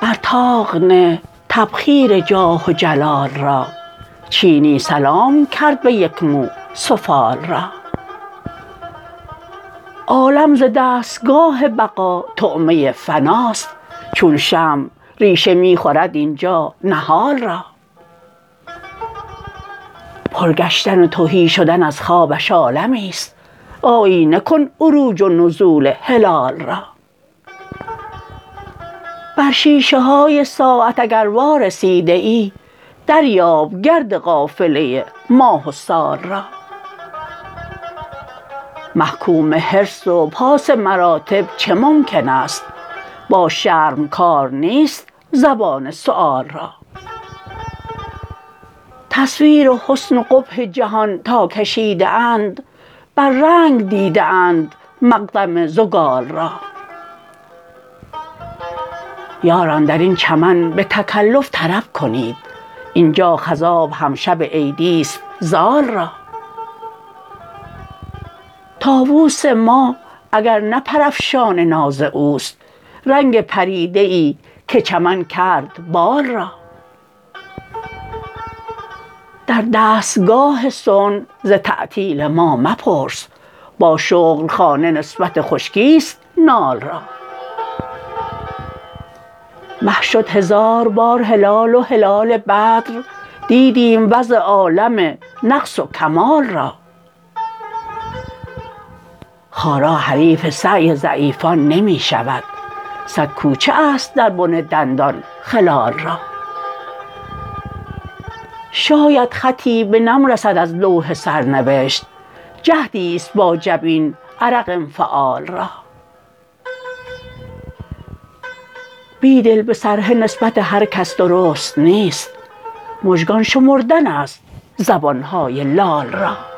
بر طاق نه تبخیر جاه و جلال را چینی سلام کرد به یک مو سفال را. عالم ز دستگاه بقا طعمه فناست چون شمع ریشه می خورد اینجا نهال را. پر گشتن و تهی شدن از خوابش عالمی است. آیینه کن عروج و نزول هلال را. بر شیشه های ساعت اگر وارسیده ای دریاب گرد قافله ماه و سال را. محکوم حرص و پاس مراتب چه ممکن است؟ با شرم کار نیست زبان سؤال را. تصویر حسن و قبح جهان تا کشیده اند بر رنگ دیده اند مقدم زگال را. یاران درین چمن به تکلف طرب کنید اینجا خضاب هم شب عیدی است زال را. طاووس ما اگر نه پرافشان ناز اوست رنگ پریده ای که چمن کرد بال را. در دستگاه صنع ز تعطیل ما مپرس با شغل خانه نسبت خشکی است نال را. مه شد هزار بار هلال و هلال بدر دیدیم وضع عالم نقص و کمال را. خارا حریف سعی ضعیفان نمی شود صد کوچه است در بن دندان خلال را. شاید خطی به نم رسد از لوح سرنوشت جهدی است با جبین عرق انفعال را. بیدل به سرهه نسبت هر کس درست نیست مژگان شمردن است زبان های لال را.